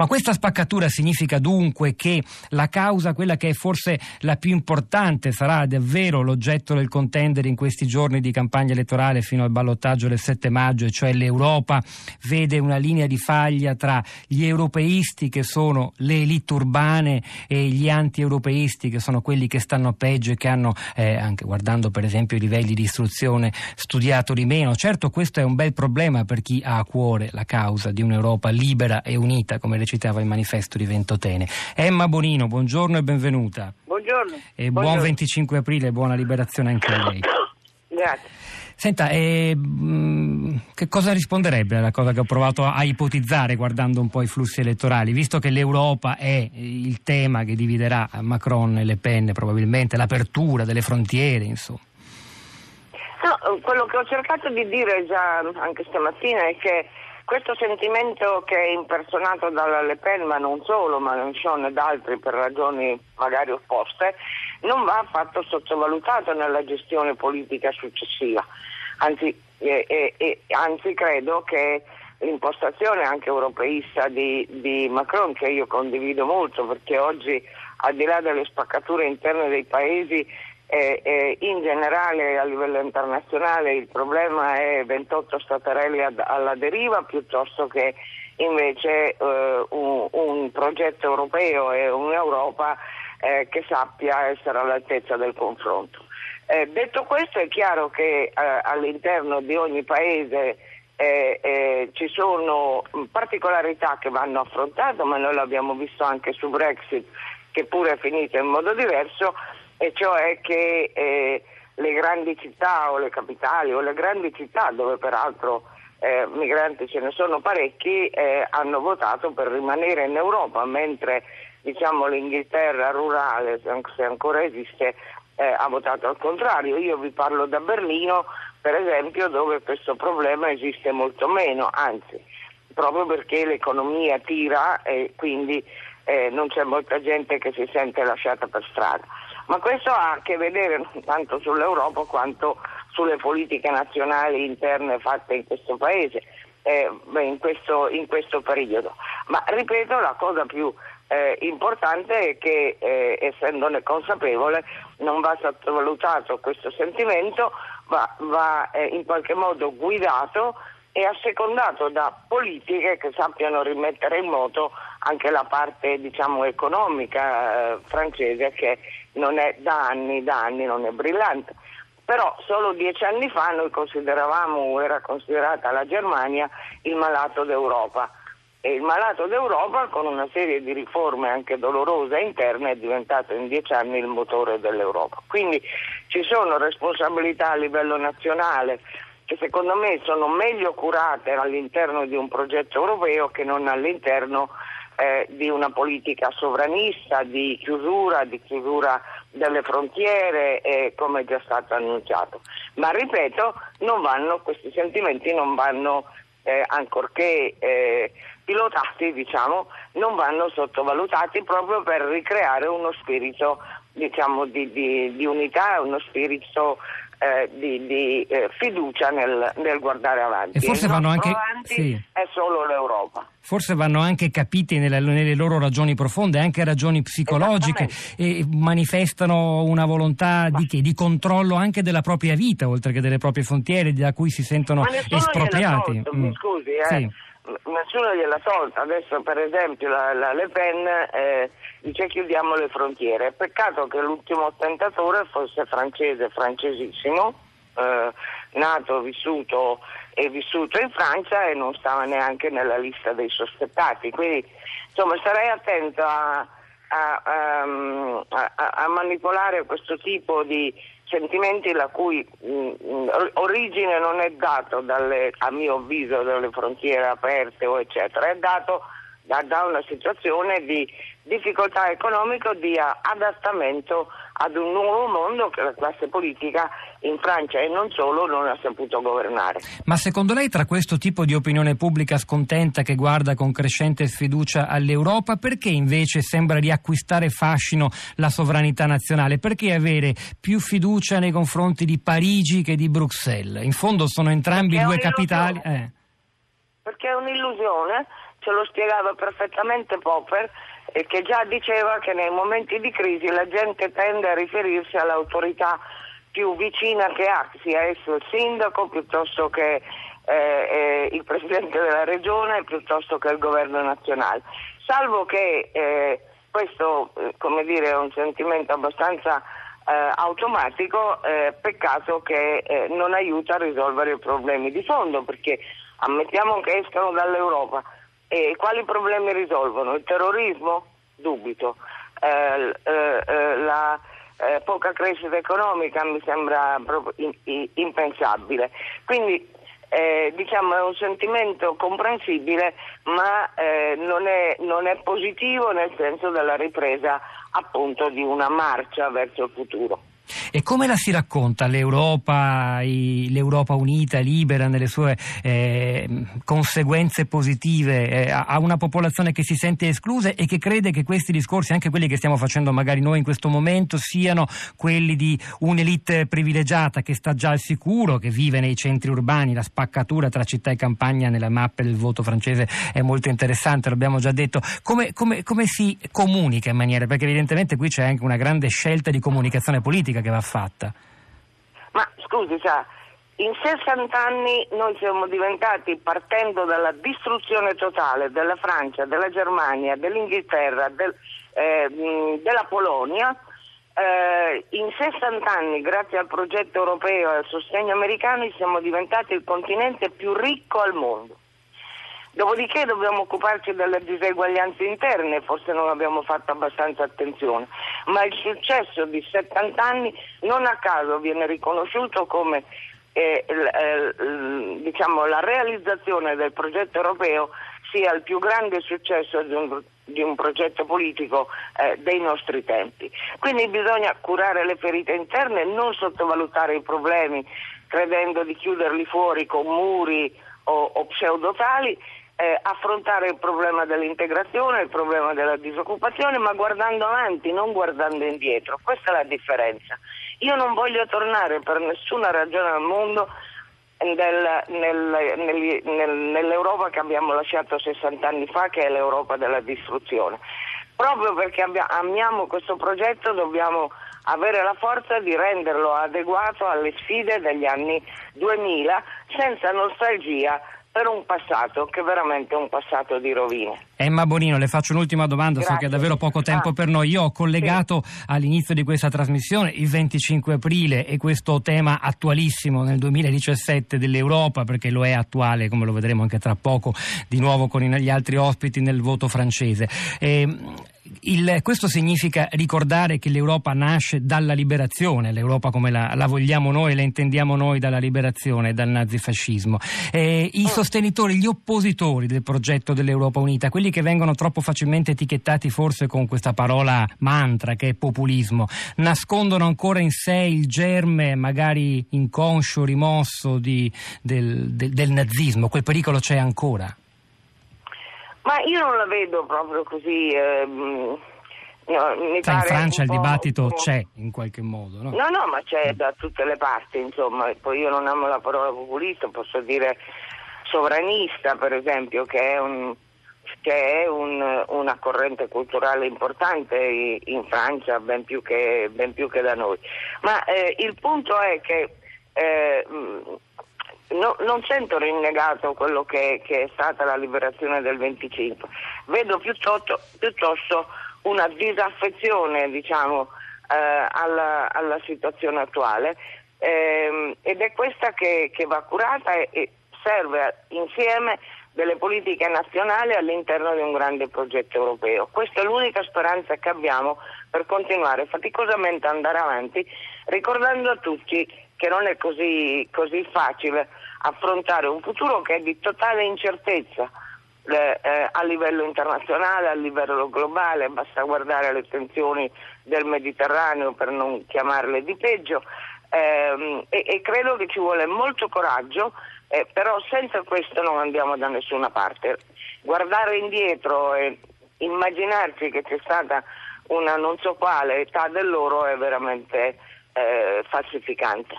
Ma questa spaccatura significa dunque che la causa, quella che è forse la più importante, sarà davvero l'oggetto del contendere in questi giorni di campagna elettorale fino al ballottaggio del 7 maggio, e cioè l'Europa vede una linea di faglia tra gli europeisti che sono le elite urbane e gli anti-europeisti che sono quelli che stanno peggio e che hanno, eh, anche guardando per esempio i livelli di istruzione, studiato di meno. Certo questo è un bel problema per chi ha a cuore la causa di un'Europa libera e unita, come le citava il manifesto di Ventotene. Emma Bonino, buongiorno e benvenuta. Buongiorno. E buongiorno. buon 25 aprile e buona liberazione anche a lei. Grazie. Senta, eh, che cosa risponderebbe alla cosa che ho provato a ipotizzare guardando un po' i flussi elettorali, visto che l'Europa è il tema che dividerà Macron e Le Pen probabilmente, l'apertura delle frontiere, insomma. No, quello che ho cercato di dire già anche stamattina è che questo sentimento che è impersonato dalla Le Pen, ma non solo, ma Mélenchon ed altri per ragioni magari opposte, non va affatto sottovalutato nella gestione politica successiva. Anzi, eh, eh, anzi credo che l'impostazione anche europeista di, di, Macron, che io condivido molto, perché oggi al di là delle spaccature interne dei paesi, eh, eh, in generale a livello internazionale il problema è 28 staterelli ad, alla deriva piuttosto che invece eh, un, un, progetto europeo e un'Europa eh, che sappia essere all'altezza del confronto. Eh, detto questo è chiaro che eh, all'interno di ogni paese ci sono particolarità che vanno affrontate, ma noi l'abbiamo visto anche su Brexit che pure è finito in modo diverso e cioè che eh, le grandi città o le capitali o le grandi città dove peraltro eh, migranti ce ne sono parecchi eh, hanno votato per rimanere in Europa mentre diciamo, l'Inghilterra rurale se ancora esiste eh, ha votato al contrario. Io vi parlo da Berlino per esempio dove questo problema esiste molto meno anzi proprio perché l'economia tira e quindi eh, non c'è molta gente che si sente lasciata per strada ma questo ha a che vedere tanto sull'Europa quanto sulle politiche nazionali interne fatte in questo Paese, eh, in, questo, in, questo, periodo. Ma ripeto, la cosa più eh, importante è che, eh, essendone consapevole, non va sottovalutato questo sentimento, va, va eh, in qualche modo guidato e assecondato da politiche che sappiano rimettere in moto anche la parte diciamo, economica eh, francese che non è da anni, da anni non è brillante. Però solo dieci anni fa noi consideravamo, era considerata la Germania il malato d'Europa e il malato d'Europa con una serie di riforme anche dolorose interne è diventato in dieci anni il motore dell'Europa. Quindi ci sono responsabilità a livello nazionale che secondo me sono meglio curate all'interno di un progetto europeo che non all'interno eh, di una politica sovranista, di chiusura, di chiusura delle frontiere, eh, come è già stato annunciato. Ma ripeto, vanno, questi sentimenti non vanno, eh, ancorché eh, pilotati, diciamo, non vanno sottovalutati proprio per ricreare uno spirito diciamo, di, di, di unità, uno spirito eh, di, di eh, fiducia nel, nel, guardare avanti. E forse vanno anche... Sì. È solo l'Europa. Forse vanno anche capiti nelle, nelle loro ragioni profonde, anche ragioni psicologiche, e manifestano una volontà di, che, di, controllo anche della propria vita, oltre che delle proprie frontiere, da cui si sentono espropriati. Mm. Scusi, eh. Sì nessuno gliela tolta. Adesso per esempio la, la Le Pen eh, dice chiudiamo le frontiere. Peccato che l'ultimo ottentatore fosse francese, francesissimo, eh, nato, vissuto e vissuto in Francia e non stava neanche nella lista dei sospettati. Quindi insomma starei attento a, a, um, a, a manipolare questo tipo di sentimenti la cui mh, mm, origine non è dato dalle, a mio avviso dalle frontiere aperte o eccetera, è dato da, da una situazione di difficoltà economica, di adattamento ad un nuovo mondo che la classe politica in Francia e non solo non ha saputo governare. Ma secondo lei tra questo tipo di opinione pubblica scontenta che guarda con crescente sfiducia all'Europa, perché invece sembra riacquistare fascino la sovranità nazionale? Perché avere più fiducia nei confronti di Parigi che di Bruxelles? In fondo sono entrambi perché due capitali. Eh. Perché è un'illusione ce lo spiegava perfettamente Popper eh, che già diceva che nei momenti di crisi la gente tende a riferirsi all'autorità più vicina che ha, sia esso il sindaco piuttosto che eh, eh, il presidente della regione piuttosto che il governo nazionale. Salvo che eh, questo eh, come dire, è un sentimento abbastanza eh, automatico, eh, peccato che non aiuta a risolvere i problemi di fondo, perché ammettiamo che escano dall'Europa. E quali problemi risolvono? Il terrorismo? Dubito. la poca crescita economica mi sembra impensabile. Quindi eh, diciamo è un sentimento comprensibile ma eh, non, è, non, è, positivo nel senso della ripresa appunto di una marcia verso il futuro. E come la si racconta l'Europa, l'Europa unita, libera nelle sue eh, conseguenze positive eh, a una popolazione che si sente esclusa e che crede che questi discorsi, anche quelli che stiamo facendo magari noi in questo momento, siano quelli di un'elite privilegiata che sta già al sicuro, che vive nei centri urbani, la spaccatura tra città e campagna nelle mappe del voto francese è molto interessante, l'abbiamo già detto. Come, come, come si comunica in maniera? Perché evidentemente qui c'è anche una grande scelta di comunicazione politica che va fatta. Ma scusi, sa, in 60 anni noi siamo diventati, partendo dalla distruzione totale della Francia, della Germania, dell'Inghilterra, del, eh, della Polonia, eh, in 60 anni, grazie al progetto europeo e al sostegno americano, siamo diventati il continente più ricco al mondo. Dopodiché dobbiamo occuparci delle diseguaglianze interne, forse non abbiamo fatto abbastanza attenzione, ma il successo di 70 anni non a caso viene riconosciuto come eh, eh, diciamo, la realizzazione del progetto europeo sia il più grande successo di un, di un progetto politico eh, dei nostri tempi. Quindi bisogna curare le ferite interne, non sottovalutare i problemi credendo di chiuderli fuori con muri o, o pseudotali eh, affrontare il problema dell'integrazione, il problema della disoccupazione, ma guardando avanti, non guardando indietro. Questa è la differenza. Io non voglio tornare per nessuna ragione al mondo nel, nel, nel, nell'Europa che abbiamo lasciato 60 anni fa, che è l'Europa della distruzione. Proprio perché abbia, amiamo questo progetto dobbiamo avere la forza di renderlo adeguato alle sfide degli anni 2000 senza nostalgia per un passato che è veramente un passato di rovine. Emma Bonino, le faccio un'ultima domanda, Grazie. so che ha davvero poco tempo ah. per noi. Io ho collegato sì. all'inizio di questa trasmissione il 25 aprile e questo tema attualissimo nel 2017 dell'Europa, perché lo è attuale, come lo vedremo anche tra poco, di nuovo con gli altri ospiti nel voto francese. E, ehm, il, questo significa ricordare che l'Europa nasce dalla liberazione, l'Europa come la, la vogliamo noi, la intendiamo noi dalla liberazione, dal nazifascismo. Eh, I oh. sostenitori, gli oppositori del progetto dell'Europa Unita, quelli che vengono troppo facilmente etichettati forse con questa parola mantra che è populismo, nascondono ancora in sé il germe magari inconscio, rimosso di, del, del, del nazismo, quel pericolo c'è ancora. Ma io non la vedo proprio così. Ehm... No, in Francia il dibattito c'è in qualche modo, no? No, no, ma c'è da tutte le parti, insomma. Poi io non amo la parola populista, posso dire sovranista, per esempio, che è, un, che è un, una corrente culturale importante in Francia, ben più che, ben più che da noi. Ma eh, il punto è che eh, No, non sento rinnegato quello che, che, è stata la liberazione del 25, vedo piuttosto, piuttosto una disaffezione diciamo, eh, alla, alla, situazione attuale eh, ed è questa che, che va curata e, e, serve insieme delle politiche nazionali all'interno di un grande progetto europeo. Questa è l'unica speranza che abbiamo per continuare faticosamente ad andare avanti, ricordando a tutti che non è così, così facile affrontare un futuro che è di totale incertezza eh, eh, a livello internazionale, a livello globale, basta guardare le tensioni del Mediterraneo per non chiamarle di peggio ehm, e, e, credo che ci vuole molto coraggio, eh, però senza questo non andiamo da nessuna parte. Guardare indietro e immaginarci che c'è stata una non so quale età dell'oro è veramente eh, falsificante.